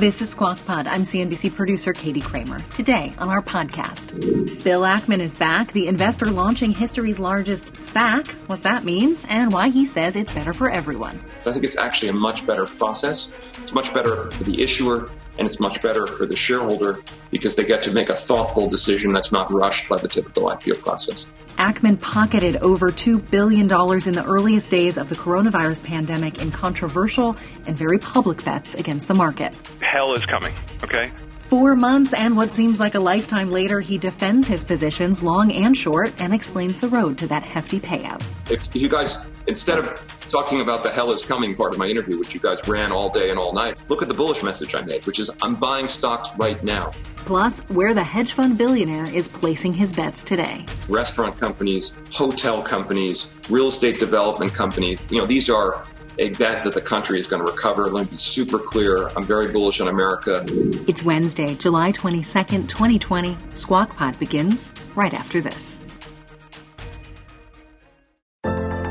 This is Squawk Pod. I'm CNBC producer Katie Kramer. Today on our podcast, Bill Ackman is back, the investor launching history's largest SPAC, what that means, and why he says it's better for everyone. I think it's actually a much better process. It's much better for the issuer and it's much better for the shareholder because they get to make a thoughtful decision that's not rushed by the typical IPO process. Ackman pocketed over $2 billion in the earliest days of the coronavirus pandemic in controversial and very public bets against the market. Hell is coming, okay? Four months and what seems like a lifetime later, he defends his positions, long and short, and explains the road to that hefty payout. If you guys, instead of talking about the hell is coming part of my interview, which you guys ran all day and all night, look at the bullish message I made, which is I'm buying stocks right now. Plus, where the hedge fund billionaire is placing his bets today. Restaurant companies, hotel companies, real estate development companies, you know, these are a bet that the country is going to recover. Let me be super clear. I'm very bullish on America. It's Wednesday, July 22nd, 2020. Squawk Pod begins right after this.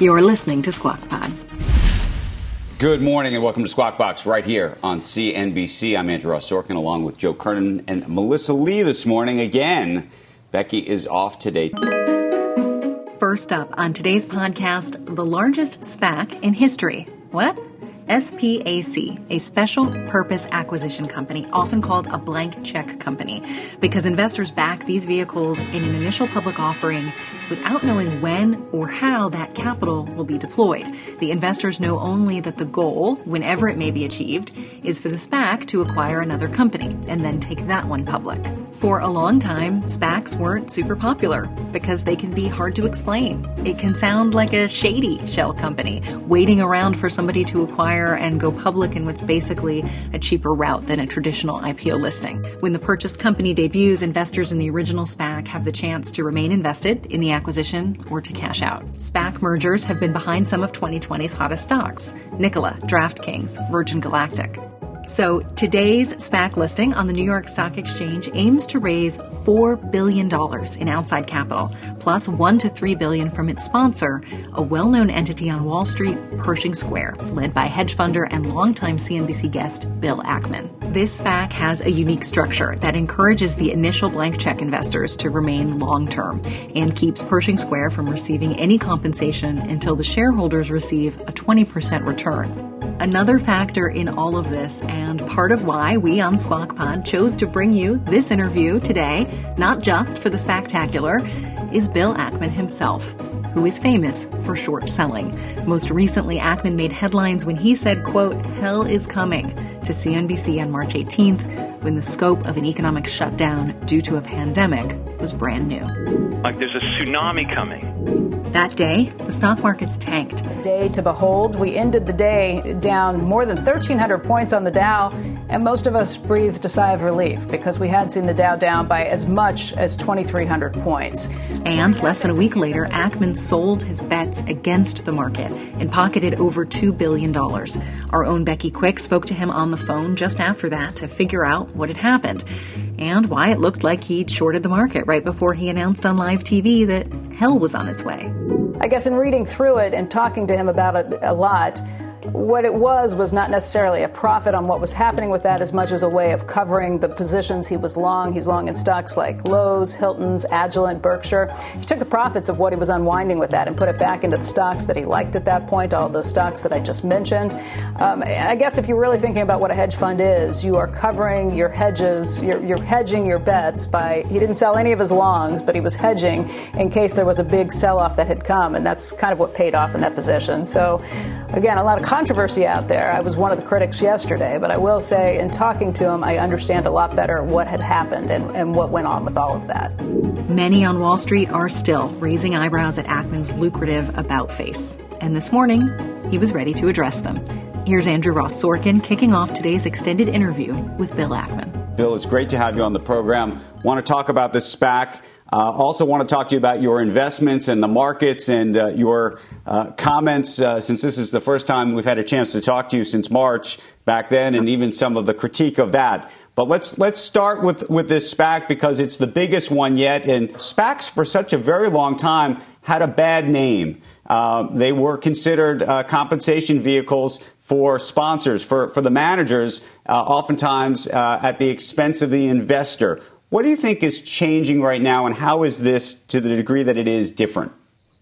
You're listening to Squawk Pod. Good morning and welcome to Squawk Box right here on CNBC. I'm Andrew Ross Sorkin along with Joe Kernan and Melissa Lee this morning. Again, Becky is off today. First up on today's podcast, the largest SPAC in history. What? SPAC, a special purpose acquisition company, often called a blank check company, because investors back these vehicles in an initial public offering without knowing when or how that capital will be deployed. The investors know only that the goal, whenever it may be achieved, is for the SPAC to acquire another company and then take that one public. For a long time, SPACs weren't super popular because they can be hard to explain. It can sound like a shady shell company waiting around for somebody to acquire and go public in what's basically a cheaper route than a traditional IPO listing. When the purchased company debuts, investors in the original SPAC have the chance to remain invested in the acquisition or to cash out. SPAC mergers have been behind some of 2020's hottest stocks Nikola, DraftKings, Virgin Galactic. So today's SPAC listing on the New York Stock Exchange aims to raise $4 billion in outside capital, plus 1 to 3 billion from its sponsor, a well-known entity on Wall Street, Pershing Square, led by hedge funder and longtime CNBC guest Bill Ackman. This SPAC has a unique structure that encourages the initial blank check investors to remain long-term and keeps Pershing Square from receiving any compensation until the shareholders receive a 20% return. Another factor in all of this, and part of why we on Squawk Pod chose to bring you this interview today, not just for the spectacular, is Bill Ackman himself who is famous for short selling. Most recently, Ackman made headlines when he said, quote, hell is coming to CNBC on March 18th when the scope of an economic shutdown due to a pandemic was brand new. Like there's a tsunami coming. That day, the stock markets tanked. Day to behold, we ended the day down more than 1,300 points on the Dow, and most of us breathed a sigh of relief because we had seen the Dow down by as much as 2,300 points. And less than a week later, Ackman sold his bets against the market and pocketed over $2 billion. Our own Becky Quick spoke to him on the phone just after that to figure out what had happened and why it looked like he'd shorted the market right before he announced on live TV that hell was on its way. I guess in reading through it and talking to him about it a lot, what it was was not necessarily a profit on what was happening with that as much as a way of covering the positions he was long. He's long in stocks like Lowe's, Hilton's, Agilent, Berkshire. He took the profits of what he was unwinding with that and put it back into the stocks that he liked at that point, all those stocks that I just mentioned. Um, I guess if you're really thinking about what a hedge fund is, you are covering your hedges, you're, you're hedging your bets by, he didn't sell any of his longs, but he was hedging in case there was a big sell off that had come. And that's kind of what paid off in that position. So, again, a lot of controversy out there. I was one of the critics yesterday, but I will say, in talking to him, I understand a lot better what had happened and, and what went on with all of that. Many on Wall Street are still raising eyebrows at Ackman's lucrative about face. And this morning, he was ready to address them. Here's Andrew Ross Sorkin kicking off today's extended interview with Bill Ackman. Bill, it's great to have you on the program. Want to talk about this SPAC. Uh, also, want to talk to you about your investments and the markets and uh, your uh, comments uh, since this is the first time we've had a chance to talk to you since March back then, and even some of the critique of that. But let's let's start with with this SPAC because it's the biggest one yet, and SPACs for such a very long time had a bad name. Uh, they were considered uh, compensation vehicles for sponsors, for, for the managers, oftentimes at the expense of the investor. What do you think is changing right now, and how is this, to the degree that it is, different?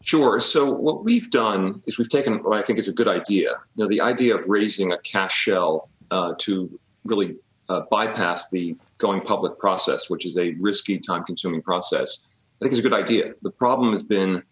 Sure. So what we've done is we've taken what I think is a good idea. You know, the idea of raising a cash shell uh, to really uh, bypass the going public process, which is a risky, time-consuming process. I think is a good idea. The problem has been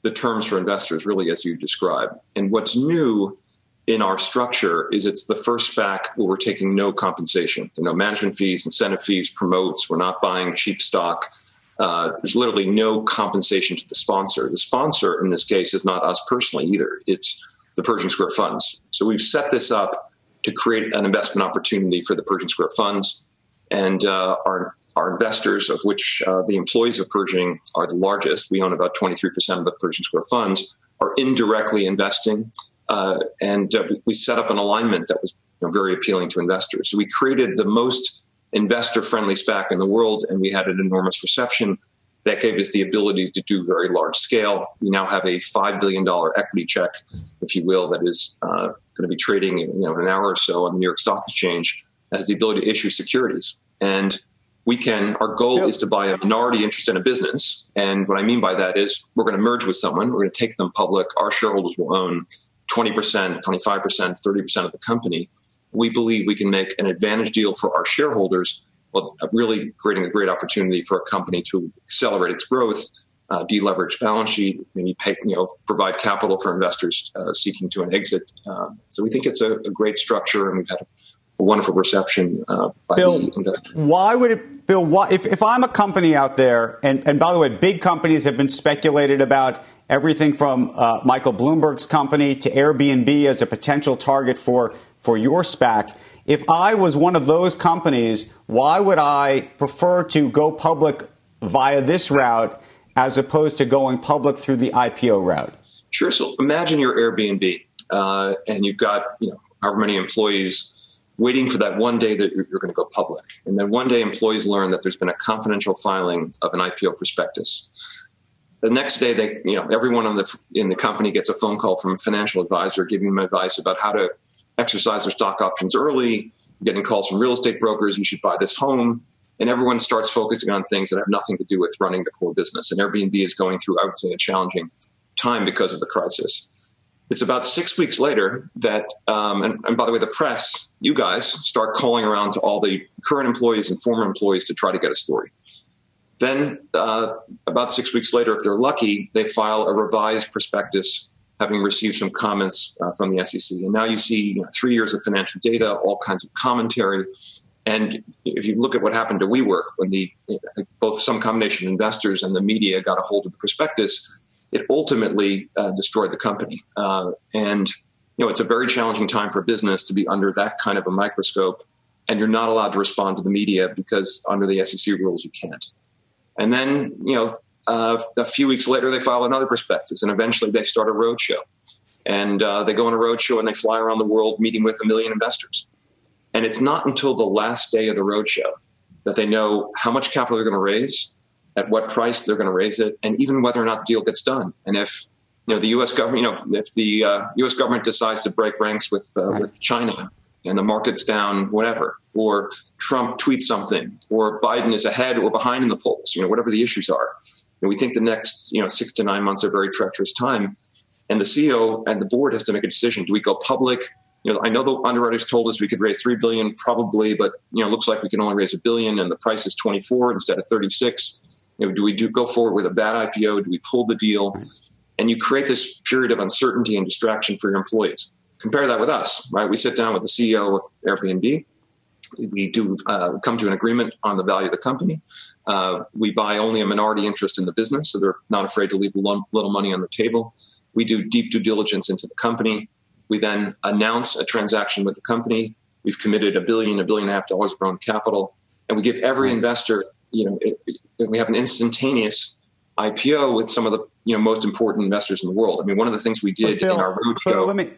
the terms for investors, really, as you described. And what's new in our structure is it's the first SPAC where we're taking no compensation. There no management fees, incentive fees, promotes. We're not buying cheap stock. Uh, there's literally no compensation to the sponsor. The sponsor in this case is not us personally either. It's the Pershing Square funds. So we've set this up to create an investment opportunity for the Pershing Square funds. And uh, our, our investors, of which uh, the employees of Pershing are the largest, we own about 23% of the Pershing Square funds, are indirectly investing uh, and uh, we set up an alignment that was you know, very appealing to investors. So we created the most investor friendly SPAC in the world, and we had an enormous reception that gave us the ability to do very large scale. We now have a $5 billion equity check, if you will, that is uh, going to be trading in you know, an hour or so on the New York Stock Exchange, has the ability to issue securities. And we can, our goal yep. is to buy a minority interest in a business. And what I mean by that is we're going to merge with someone, we're going to take them public, our shareholders will own 20%, 25%, 30% of the company, we believe we can make an advantage deal for our shareholders, while really creating a great opportunity for a company to accelerate its growth, uh, deleverage balance sheet, maybe pay, you know, provide capital for investors uh, seeking to an exit. Um, so we think it's a, a, great structure, and we've had a, a wonderful reception uh, by Bill, the investors. Why would it, Bill? Why, if, if I'm a company out there, and, and by the way, big companies have been speculated about everything from uh, Michael Bloomberg's company to Airbnb as a potential target for, for your SPAC. If I was one of those companies, why would I prefer to go public via this route as opposed to going public through the IPO route? Sure. So imagine you're Airbnb uh, and you've got you know however many employees waiting for that one day that you're, you're going to go public. And then one day employees learn that there's been a confidential filing of an IPO prospectus the next day they you know everyone in the in the company gets a phone call from a financial advisor giving them advice about how to exercise their stock options early getting calls from real estate brokers you should buy this home. And everyone starts focusing on things that have nothing to do with running the core business. And airbnb is going through i would say a challenging time because of the crisis. It's about six weeks later that um, and, and by the way the press you guys start calling around to all the current employees and former employees to try to get a story then, uh, about six weeks later, if they're lucky, they file a revised prospectus, having received some comments uh, from the SEC. And now you see you know, three years of financial data, all kinds of commentary. And if you look at what happened to WeWork when the both some combination of investors and the media got a hold of the prospectus, it ultimately uh, destroyed the company. Uh, and you know, it's a very challenging time for business to be under that kind of a microscope, and you're not allowed to respond to the media because under the SEC rules you can't. And then, you know, uh, a few weeks later, they file another prospectus, and eventually they start a roadshow. And uh, they go on a roadshow and they fly around the world meeting with a million investors. And it's not until the last day of the roadshow that they know how much capital they're going to raise, at what price they're going to raise it, and even whether or not the deal gets done. And if you know, the U.S. government, you know, if the uh, U.S. government decides to break ranks with uh, with China and the market's down, whatever, or Trump tweets something, or Biden is ahead or behind in the polls, you know, whatever the issues are, and we think the next, you know, six to nine months are very treacherous time, and the CEO and the board has to make a decision: do we go public? You know, I know the underwriters told us we could raise three billion, probably, but you know, looks like we can only raise a billion, and the price is twenty four instead of thirty six. You know, do we do go forward with a bad IPO? Do we pull the deal? And you create this period of uncertainty and distraction for your employees. Compare that with us, right? We sit down with the CEO of Airbnb. We do uh, come to an agreement on the value of the company. Uh, we buy only a minority interest in the business, so they're not afraid to leave a little money on the table. We do deep due diligence into the company. We then announce a transaction with the company. We've committed a billion, a billion and a half dollars of our own capital, and we give every investor, you know, it, it, we have an instantaneous IPO with some of the you know most important investors in the world. I mean, one of the things we did Bill, in our roadshow. Let me,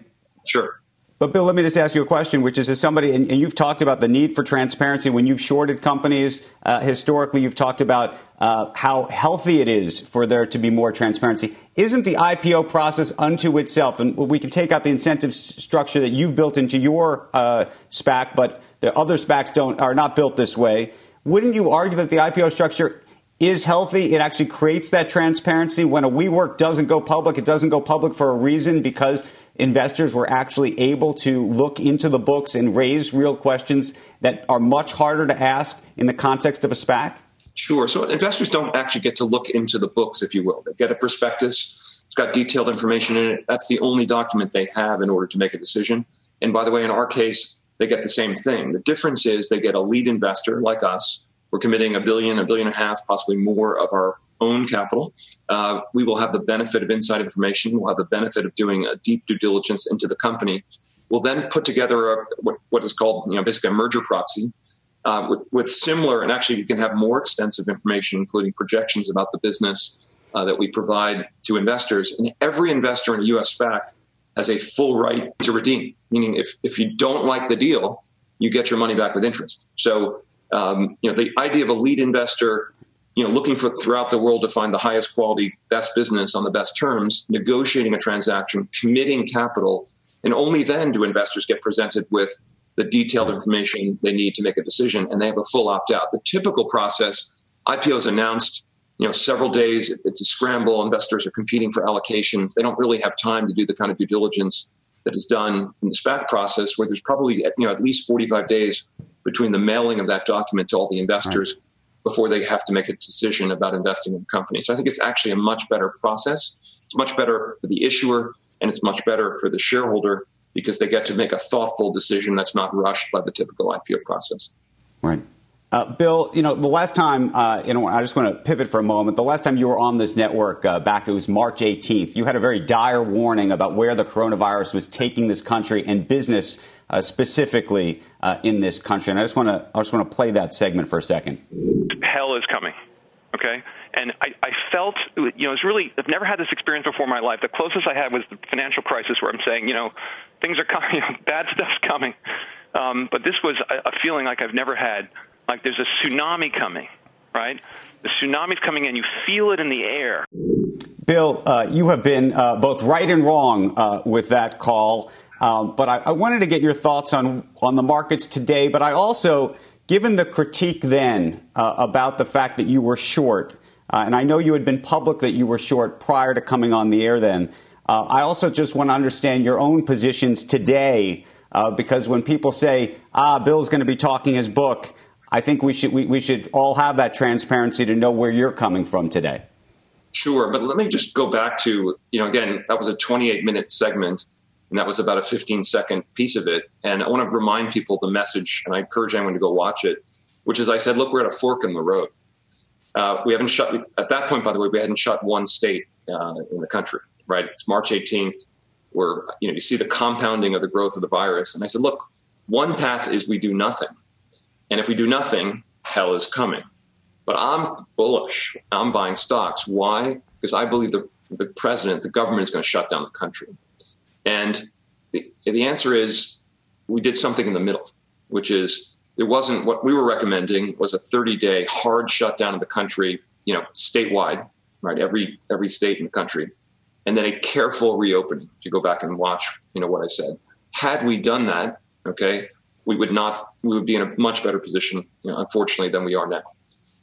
sure. But Bill, let me just ask you a question, which is as somebody, and, and you've talked about the need for transparency when you've shorted companies. Uh, historically, you've talked about uh, how healthy it is for there to be more transparency. Isn't the IPO process unto itself, and we can take out the incentive structure that you've built into your uh, SPAC, but the other SPACs don't are not built this way. Wouldn't you argue that the IPO structure is healthy. It actually creates that transparency. When a WeWork doesn't go public, it doesn't go public for a reason because investors were actually able to look into the books and raise real questions that are much harder to ask in the context of a SPAC? Sure. So investors don't actually get to look into the books, if you will. They get a prospectus. It's got detailed information in it. That's the only document they have in order to make a decision. And by the way, in our case, they get the same thing. The difference is they get a lead investor like us we're committing a billion, a billion and a half, possibly more of our own capital. Uh, we will have the benefit of inside information. We'll have the benefit of doing a deep due diligence into the company. We'll then put together a, what, what is called, you know, basically a merger proxy uh, with, with, similar, and actually we can have more extensive information, including projections about the business uh, that we provide to investors. And every investor in a U.S. SPAC has a full right to redeem, meaning if, if you don't like the deal, you get your money back with interest. So um, you know, the idea of a lead investor, you know, looking for throughout the world to find the highest quality, best business on the best terms, negotiating a transaction, committing capital, and only then do investors get presented with the detailed information they need to make a decision, and they have a full opt out. The typical process, IPO is announced, you know, several days. It's a scramble. Investors are competing for allocations. They don't really have time to do the kind of due diligence that is done in the SPAC process, where there's probably you know at least 45 days between the mailing of that document to all the investors right. Before they have to make a decision about investing in the company. So I think it's actually a much better process. It's much better for the issuer, and it's much better for the shareholder because they get to make a thoughtful decision that's not rushed by the typical IPO process. Right. Uh, Bill, you know, the last time, uh, you know, I just want to pivot for a moment. The last time you were on this network uh, back, it was March 18th. You had a very dire warning about where the coronavirus was taking this country and business uh, specifically uh, in this country. And I just want to, I just want to play that segment for a second. Hell is coming. Okay. And I, I felt, you know, it's really, I've never had this experience before in my life. The closest I had was the financial crisis where I'm saying, you know, things are coming, you know, bad stuff's coming. Um, but this was a, a feeling like I've never had like there's a tsunami coming, right? The tsunami's coming and You feel it in the air. Bill, uh, you have been uh, both right and wrong uh, with that call. Um, but I, I, wanted to get your thoughts on, on the markets today. But I also, given the critique then uh, about the fact that you were short, uh, and I know you had been public that you were short prior to coming on the air then, uh, I also just want to understand your own positions today. because when people say, ah, Bill's going to be talking his book, I think we should we, we should all have that transparency to know where you're coming from today. Sure, but let me just go back to you know again that was a 28 minute segment, and that was about a 15 second piece of it. And I want to remind people the message, and I encourage anyone to go watch it, which is I said, look, we're at a fork in the road. Uh, we haven't shut at that point, by the way, we hadn't shut one state uh, in the country. Right? It's March 18th. Where you know you see the compounding of the growth of the virus, and I said, look, one path is we do nothing and if we do nothing, hell is coming. But I'm bullish. I'm buying stocks. Why? Because I believe the, the president, the government is going to shut down the country. And the, the answer is we did something in the middle, which is there wasn't what we were recommending was a 30 day hard shutdown of the country, you know, statewide, right? Every, every state in the country. and then a careful reopening. If you go back and watch, you know what I said. Had we done that, okay, we would not. We would be in a much better position, you know, unfortunately, than we are now.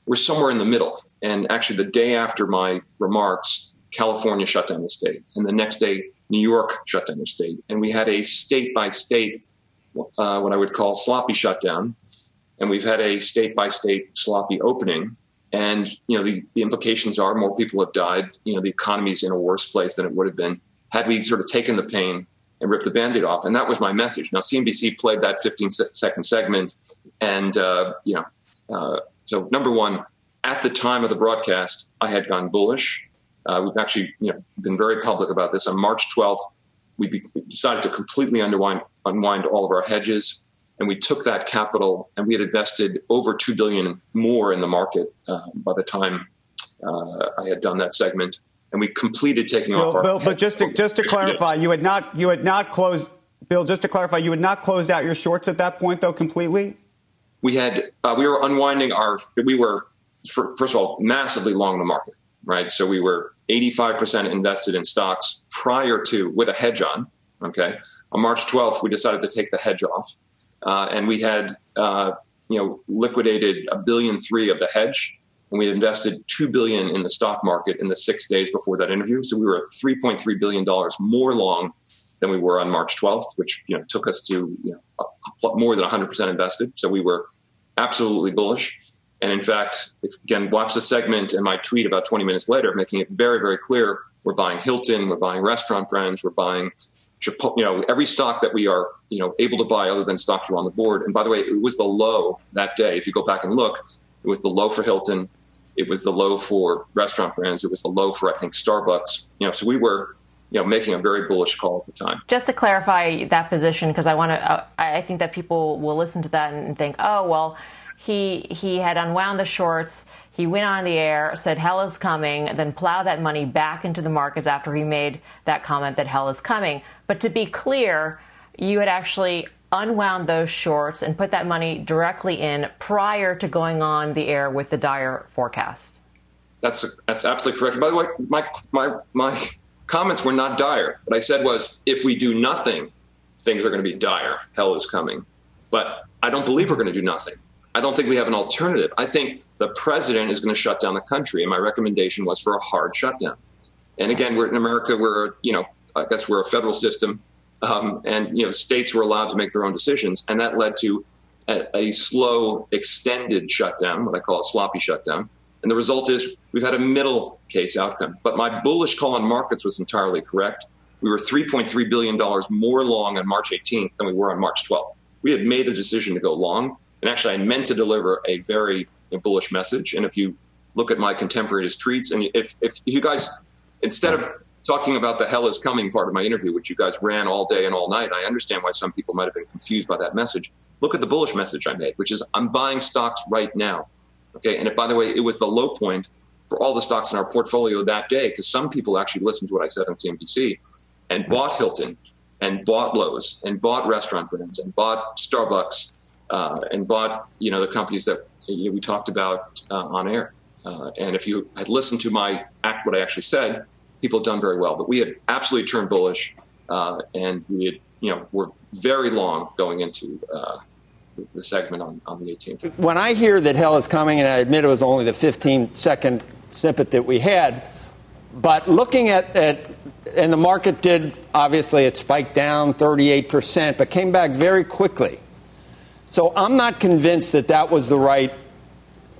We're somewhere in the middle. And actually, the day after my remarks, California shut down the state, and the next day, New York shut down the state, and we had a state by state, what I would call sloppy shutdown, and we've had a state by state sloppy opening. And you know the, the implications are more people have died. You know the economy's in a worse place than it would have been had we sort of taken the pain and ripped the band-aid off. And that was my message. Now CNBC played that 15 second segment, and uh, you know, uh, so number one, at the time of the broadcast, I had gone bullish. Uh, we've actually you know been very public about this. On March 12th, we, be, decided to completely unwind, unwind all of our hedges and we took that capital and we had invested over two billion more in the market uh, by the time uh, I had done that segment, and we completed taking Bill, off our. Bill, but just to, just to clarify, you had not you had not closed. Bill, just to clarify, you had not closed out your shorts at that point, though, completely. We had uh, we were unwinding our. We were first of all massively long the market, right? So we were 85% invested in stocks prior to with a hedge on. Okay, on March 12th, we decided to take the hedge off uh, and we had uh, you know liquidated a billion three of the hedge, and we had invested two billion in the stock market in the six days before that interview. So we were at three point three billion dollars more long than we were on March 12th, which you know took us to you know more than 100 percent invested. So we were absolutely bullish. And in fact, if again watch the segment and my tweet about 20 minutes later, making it very very clear we're buying Hilton, we're buying Restaurant Brands, we're buying you know, every stock that we are, you know, able to buy other than stocks are on the board. And by the way, it was the low that day. If you go back and look, it was the low for Hilton. It was the low for restaurant brands. It was the low for, I think, Starbucks. You know, so we were, you know, making a very bullish call at the time. Just to clarify that position, because I want to, I think that people will listen to that and think, oh, well, he he had unwound the shorts he went on the air, said hell is coming, then plowed that money back into the markets after he made that comment that hell is coming. But to be clear, you had actually unwound those shorts and put that money directly in prior to going on the air with the dire forecast. That's that's absolutely correct. By the way, my my my comments were not dire. What I said was, if we do nothing, things are going to be dire. Hell is coming. But I don't believe we're going to do nothing. I don't think we have an alternative. I think the president is going to shut down the country. And my recommendation was for a hard shutdown. And again, we're in America, we're, you know, I guess we're a federal system. Um, and, you know, states were allowed to make their own decisions. And that led to a, a slow, extended shutdown, what I call a sloppy shutdown. And the result is we've had a middle case outcome. But my bullish call on markets was entirely correct. We were $3.3 billion more long on March 18th than we were on March 12th. We had made a decision to go long. And actually, I meant to deliver a very bullish message. And if you look at my contemporaries' tweets, and if, if you guys, instead of talking about the hell is coming part of my interview, which you guys ran all day and all night, I understand why some people might have been confused by that message. Look at the bullish message I made, which is I'm buying stocks right now. Okay. And by the way, it was the low point for all the stocks in our portfolio that day, because some people actually listened to what I said on CNBC and bought Hilton and bought Lowe's and bought restaurant brands and bought Starbucks uh, and bought, you know, the companies that you know, we talked about uh, on air. Uh, and if you had listened to my act, what I actually said, people have done very well. But we had absolutely turned bullish, uh, and we had, you know, were very long going into uh, the, the segment on, on the 18th. When I hear that hell is coming, and I admit it was only the 15 second snippet that we had, but looking at, at and the market did obviously it spiked down 38%, but came back very quickly. So I'm not convinced that that was the right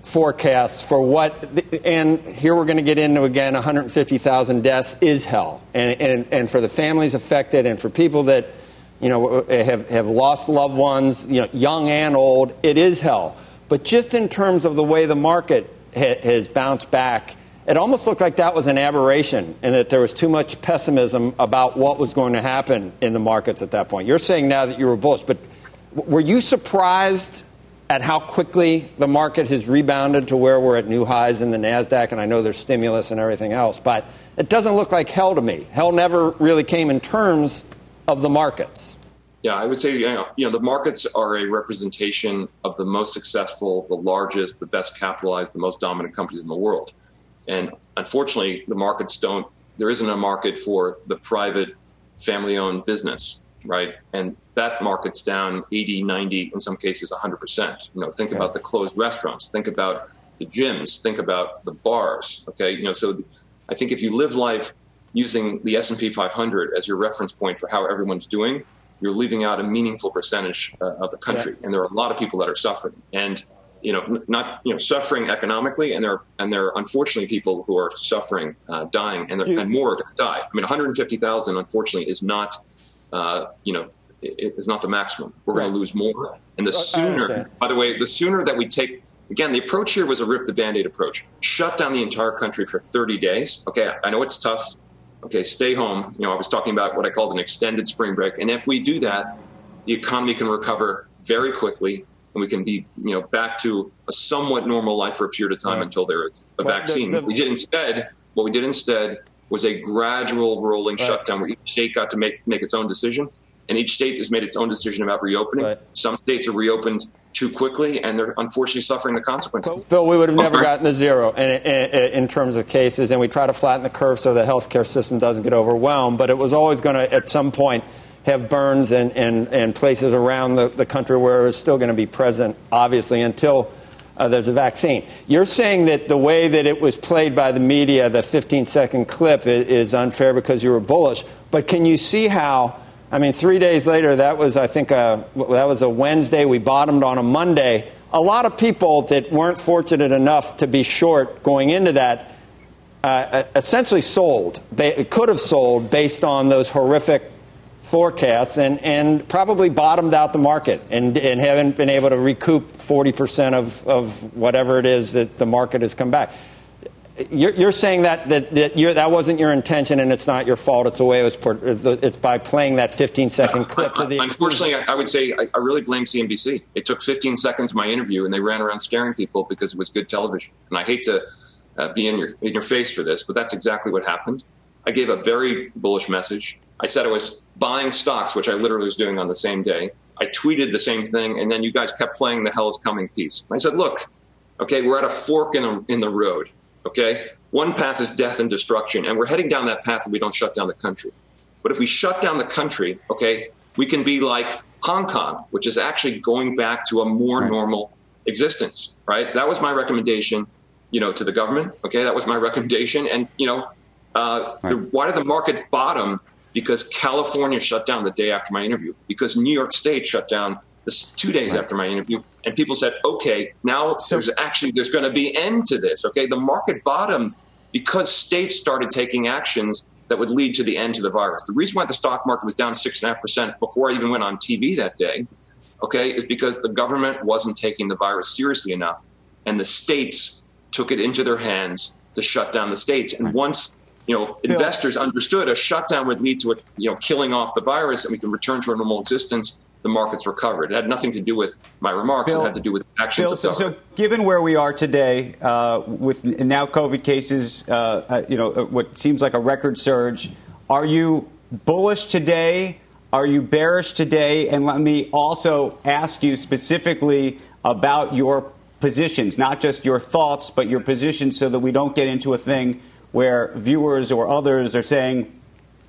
forecast for what, and here we're going to get into again 150,000 deaths is hell. And, and, and for the families affected and for people that, you know, have, have lost loved ones, you know, young and old, it is hell. But just in terms of the way the market ha- has bounced back, it almost looked like that was an aberration and that there was too much pessimism about what was going to happen in the markets at that point. You're saying now that you were bullish, but were you surprised at how quickly the market has rebounded to where we're at new highs in the NASDAQ? And I know there's stimulus and everything else, but it doesn't look like hell to me. Hell never really came in terms of the markets. Yeah, I would say you know, you know, the markets are a representation of the most successful, the largest, the best capitalized, the most dominant companies in the world. And unfortunately, the markets don't there isn't a market for the private family owned business, right? And that market's down 80, 90, in some cases 100%. You know, think okay. about the closed restaurants, think about the gyms, think about the bars, okay? You know, so I think if you live life using the S&P 500 as your reference point for how everyone's doing, you're leaving out a meaningful percentage uh, of the country. Yeah. And there are a lot of people that are suffering. And you know, not you know, suffering economically, and there and there are unfortunately people who are suffering, uh, dying, and, and more are going to die. I mean, 150,000, unfortunately, is not, uh, you know, is not the maximum. We're right. going to lose more, and the sooner. By the way, the sooner that we take again, the approach here was a rip the band-aid approach. Shut down the entire country for 30 days. Okay, I know it's tough. Okay, stay home. You know, I was talking about what I called an extended spring break, and if we do that, the economy can recover very quickly and we can be you know back to a somewhat normal life for a period of time right. until there is a vaccine. The, the, we did instead what we did instead was a gradual rolling right. shutdown where each state got to make make its own decision, and each state has made its own decision about reopening. Right. Some states are reopened too quickly, and they're unfortunately suffering the consequences. Bill, we would have never gotten to zero in, in, in, terms of cases, and we try to flatten the curve so the healthcare system doesn't get overwhelmed. But it was always going to, at some point, have burns and, and, and places around the, the country where it's still going to be present, obviously, until uh, there's a vaccine. You're saying that the way that it was played by the media, the 15 second clip, is unfair because you were bullish. But can you see how? I mean, three days later, that was, I think, a, that was a Wednesday. We bottomed on a Monday. A lot of people that weren't fortunate enough to be short going into that uh, essentially sold. They could have sold based on those horrific forecasts and, and probably bottomed out the market and, and haven't been able to recoup 40% of, of whatever it is that the market has come back. You're, you're saying that, that, that, that, wasn't your intention and it's not your fault. It's the way it was put. It's by playing that 15 second clip. Uh, unfortunately, I, I, would say I, I, really blame CNBC. It took 15 seconds of my interview and they ran around scaring people because it was good television. And I hate to uh, be in your, in your face for this, but that's exactly what happened. I gave a very bullish message. I said I was buying stocks, which I literally was doing on the same day. I tweeted the same thing, and then you guys kept playing the hell is coming piece. I said, look, okay, we're at a fork in, a, in the road. Okay, one path is death and destruction, and we're heading down that path if we don't shut down the country. But if we shut down the country, okay, we can be like Hong Kong, which is actually going back to a more right. normal existence, right? That was my recommendation, you know, to the government. Okay, that was my recommendation, and you know, uh, right. the, why did the market bottom? Because California shut down the day after my interview. Because New York State shut down this two days after my interview, and people said, "Okay, now so, there's actually there's going to be end to this." Okay, the market bottomed because states started taking actions that would lead to the end to the virus. The reason why the stock market was down six and a half percent before I even went on TV that day, okay, is because the government wasn't taking the virus seriously enough, and the states took it into their hands to shut down the states. And once you know, investors understood a shutdown would lead to a, you know, killing off the virus and we can return to a normal existence. The markets recovered. It had nothing to do with my remarks. Bill, it had to do with actions Bill, so, so, given where we are today, uh, with now COVID cases, uh, uh, you know, uh, what seems like a record surge, are you bullish today? Are you bearish today? And let me also ask you specifically about your positions, not just your thoughts, but your positions, so that we don't get into a thing where viewers or others are saying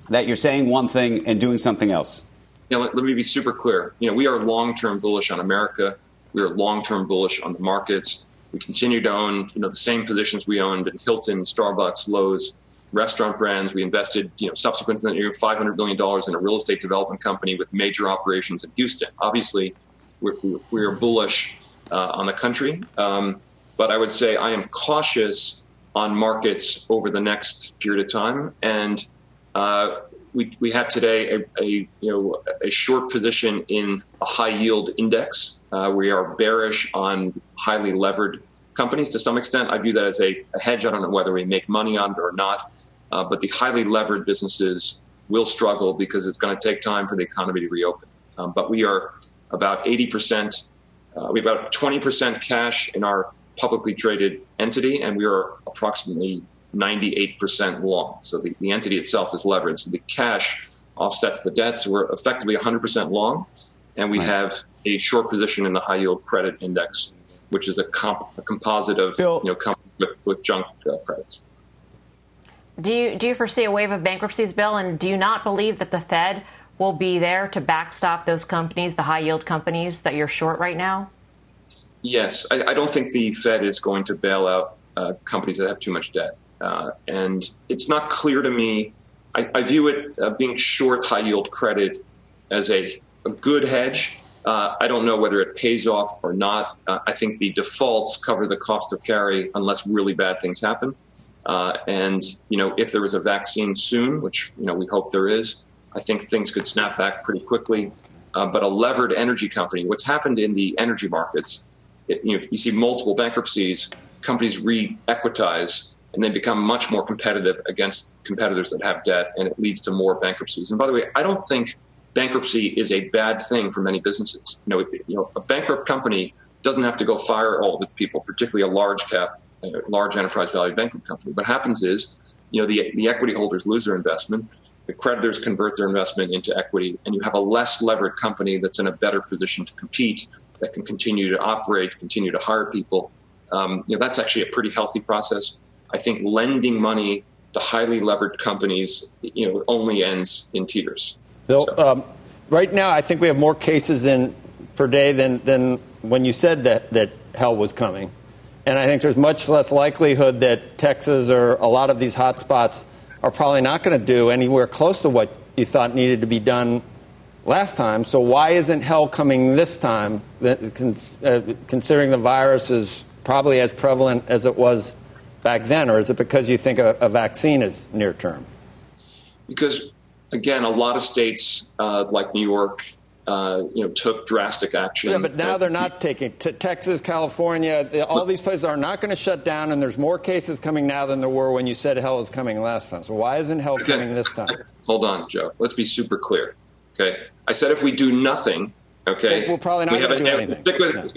that you're saying one thing and doing something else? Know, let, let me be super clear. You know, we are long-term bullish on America. We are long-term bullish on the markets. We continue to own, you know, the same positions we owned in Hilton, Starbucks, Lowe's, restaurant brands. We invested, you know, subsequent to that year, $500 million in a real estate development company with major operations in Houston. Obviously, we're, we're bullish uh, on the country. Um, but I would say I am cautious on markets over the next period of time. And uh, we, we have today a, a, you know a short position in a high yield index. Uh, we are bearish on highly levered companies to some extent. I view that as a, a hedge. I don't know whether we make money on it or not, uh, but the highly levered businesses will struggle because it's going to take time for the economy to reopen. Um, but we are about 80%. Uh, we have about 20% cash in our publicly traded entity, and we are approximately 98% long. So the, the entity itself is leveraged. So the cash offsets the debt. So we're effectively 100% long, and we have a short position in the high yield credit index, which is a, comp, a composite of Bill, you know with, with junk uh, credits. Do you do you foresee a wave of bankruptcies, Bill? And do you not believe that the Fed will be there to backstop those companies, the high yield companies that you're short right now? Yes, I, I don't think the Fed is going to bail out uh, companies that have too much debt, uh, and it's not clear to me. I, I view it uh, being short high yield credit as a, a good hedge. Uh, I don't know whether it pays off or not. Uh, I think the defaults cover the cost of carry unless really bad things happen. Uh, and you know, if there was a vaccine soon, which you know we hope there is, I think things could snap back pretty quickly. But a levered energy company, what's happened in the energy markets, it, you, know, you see multiple bankruptcies, companies re-equitize, and they become much more competitive against competitors that have debt, and it leads to more bankruptcies. And by the way, I don't think bankruptcy is a bad thing for many businesses. You know, you know, a bankrupt company doesn't have to go fire all of its people, particularly a large cap, a large enterprise value bankrupt company. What happens is, you know, the, the equity holders lose their investment the creditors convert their investment into equity, and you have a less levered company that's in a better position to compete, that can continue to operate, continue to hire people. Um, you know, that's actually a pretty healthy process. I think lending money to highly levered companies, you know, only ends in tears. Bill, so. um, right now, I think we have more cases in per day than, than when you said that, that hell was coming. And I think there's much less likelihood that Texas or a lot of these hotspots are probably not going to do anywhere close to what you thought needed to be done last time. So why isn't hell coming this time, uh, considering the virus is probably as prevalent as it was back then? Or is it because you think a, a vaccine is near term? Because, again, a lot of states uh, like New York uh, you know, took drastic action. Yeah, but now they're not taking t- Texas, California, all these places are not going to shut down, and there's more cases coming now than there were when you said hell is coming last time. So why isn't hell coming this time? Hold on, Joe. Let's be super clear. Okay, I said if we do nothing, okay, we'll probably not going to do anything. With,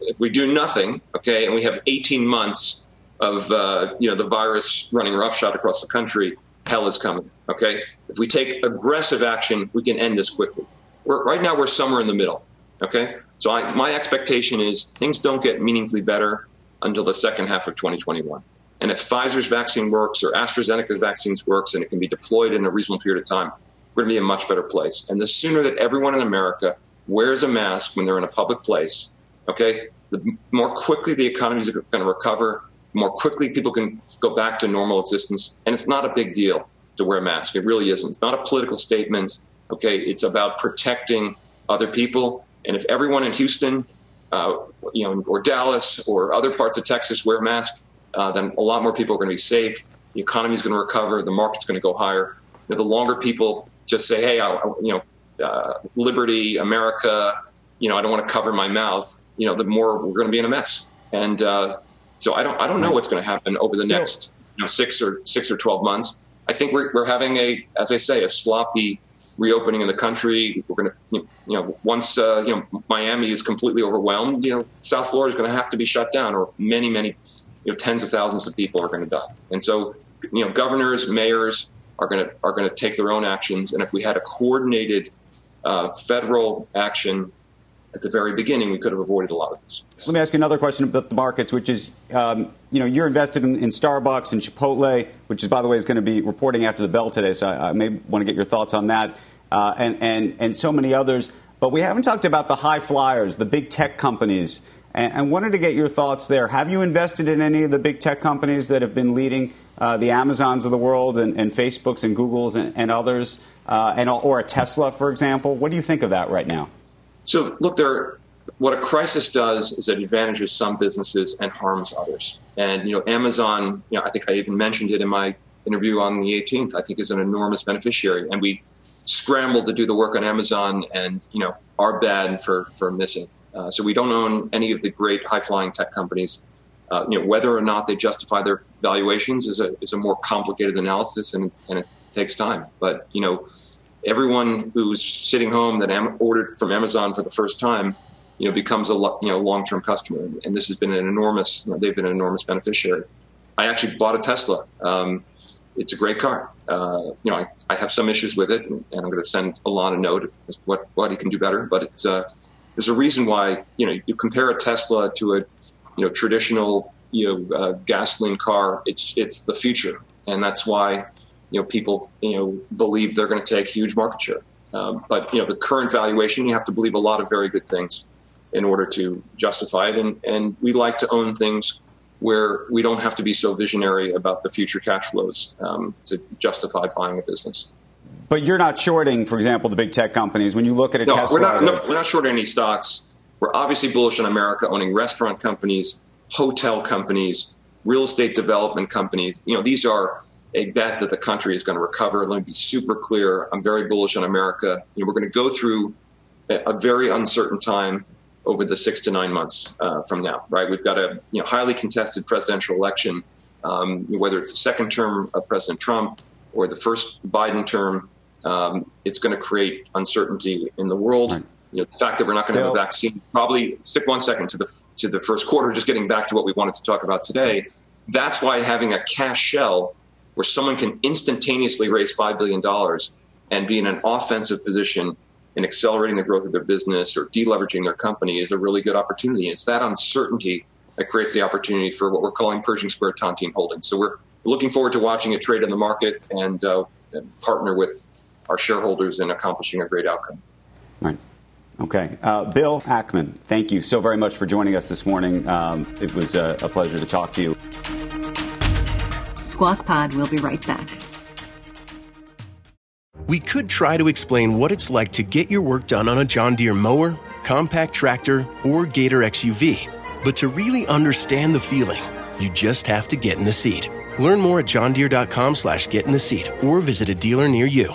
If we do nothing, okay, and we have 18 months of uh, you know the virus running roughshod across the country, hell is coming. Okay, if we take aggressive action, we can end this quickly. We're, right now, we're somewhere in the middle. Okay, so I, my expectation is things don't get meaningfully better until the second half of 2021. And if Pfizer's vaccine works or AstraZeneca's vaccines works and it can be deployed in a reasonable period of time, we're going to be a much better place. And the sooner that everyone in America wears a mask when they're in a public place, okay, the more quickly the economy is going to recover, the more quickly people can go back to normal existence. And it's not a big deal to wear a mask. It really isn't. It's not a political statement. Okay, it's about protecting other people. And if everyone in Houston, uh, you know, or Dallas or other parts of Texas wear masks, uh, then a lot more people are going to be safe. The economy is going to recover. The market's going to go higher. You know, the longer people just say, "Hey, I, you know, uh, liberty, America," you know, I don't want to cover my mouth. You know, the more we're going to be in a mess. And uh, so I don't, I don't know what's going to happen over the next, you know, six or six or twelve months. I think we're, we're having a, as I say, a sloppy reopening in the country. We're going to, you know, once uh, you know Miami is completely overwhelmed, you know, South Florida is going to have to be shut down, or many, many, you know, tens of thousands of people are going to die. And so, you know, governors, mayors are going to are going to take their own actions. And if we had a coordinated uh, federal action at the very beginning, we could have avoided a lot of this. Let me ask you another question about the markets, which is, um, you know, you're invested in, in, Starbucks and Chipotle, which is, by the way, is going to be reporting after the bell today. So I, I may want to get your thoughts on that uh, and, and, and so many others. But we haven't talked about the high flyers, the big tech companies. And, and wanted to get your thoughts there. Have you invested in any of the big tech companies that have been leading uh, the Amazons of the world and, and Facebooks and Googles and, and others, uh, and, or a Tesla, for example? What do you think of that right now? So, look, there. What a crisis does is it advantages some businesses and harms others. And you know, Amazon. You know, I think I even mentioned it in my interview on the 18th. I think is an enormous beneficiary, and we scrambled to do the work on Amazon and, you know, are bad for, for missing. Uh, so we don't own any of the great high flying tech companies. Uh, you know, whether or not they justify their valuations is a, is a more complicated analysis and, and it takes time. But, you know, everyone who's sitting home that am- ordered from Amazon for the first time, you know, becomes a lo- you know long term customer, and this has been an enormous. You know, they've been an enormous beneficiary. I actually bought a Tesla. Um, it's a great car. Uh, you know, I, I have some issues with it, and, and I'm going to send Elon a note as what, what he can do better. But it's, uh, there's a reason why, you know, you compare a Tesla to a, you know, traditional, you know, uh, gasoline car. It's it's the future, and that's why you know people you know believe they're going to take huge market share. Um, but you know the current valuation, you have to believe a lot of very good things in order to justify it, and and we like to own things where we don't have to be so visionary about the future cash flows um, to justify buying a business. But you're not shorting, for example, the big tech companies. When you look at a no, Tesla, we're not, no, we're not shorting any stocks. We're obviously bullish on America, owning restaurant companies, hotel companies, real estate development companies. You know, these are a bet that the country is going to recover. Let me be super clear. I'm very bullish on America. You know, we're going to go through a, very uncertain time over the six to nine months uh, from now. Right? We've got a you know highly contested presidential election. Um, whether it's the second term of President Trump or the first Biden term, um, it's going to create uncertainty in the world. You know, the fact that we're not going to have a vaccine, probably stick one second to the to the first quarter. Just getting back to what we wanted to talk about today. That's why having a cash shell where someone can instantaneously raise five billion dollars and be in an offensive position in accelerating the growth of their business or deleveraging their company is a really good opportunity. It's that uncertainty that creates the opportunity for what we're calling Pershing Square Tontine Holdings. So we're looking forward to watching it trade in the market and, uh, and partner with our shareholders in accomplishing a great outcome. Right. Okay. Uh, Bill Ackman, thank you so very much for joining us this morning. Um, it was a, a pleasure to talk to you. Squawk Pod will be right back. We could try to explain what it's like to get your work done on a John Deere mower, compact tractor, or Gator XUV. But to really understand the feeling, you just have to get in the seat. Learn more at johndeere.com slash get in the seat or visit a dealer near you.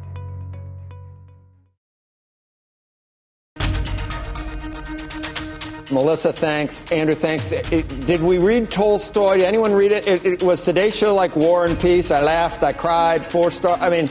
Melissa, thanks. Andrew, thanks. It, did we read Tolstoy? Did anyone read it? it? it? was today's show like War and Peace? I laughed, I cried, four star. I mean,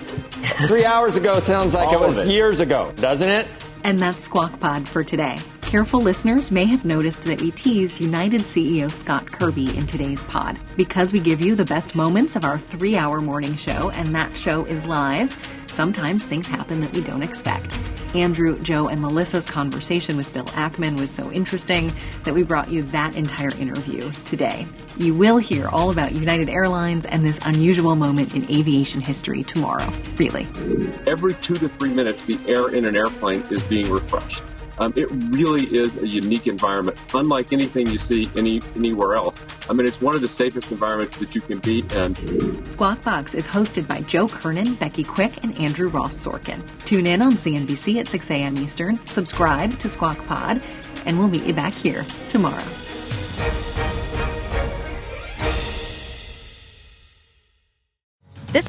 three hours ago sounds like it was it. years ago, doesn't it? And that's Squawk Pod for today. Careful listeners may have noticed that we teased United CEO Scott Kirby in today's pod because we give you the best moments of our three hour morning show, and that show is live sometimes things happen that we don't expect. Andrew, Joe, and Melissa's conversation with Bill Ackman was so interesting that we brought you that entire interview today. You will hear all about United Airlines and this unusual moment in aviation history tomorrow. Really. Every two to three minutes, the air in an airplane is being refreshed. Um, it really is a unique environment, unlike anything you see any, anywhere else. I mean, it's one of the safest environments that you can be in. Squawk Box is hosted by Joe Kernan, Becky Quick, and Andrew Ross Sorkin. Tune in on CNBC at 6 a.m. Eastern, subscribe to Squawk Pod, and we'll meet you back here tomorrow.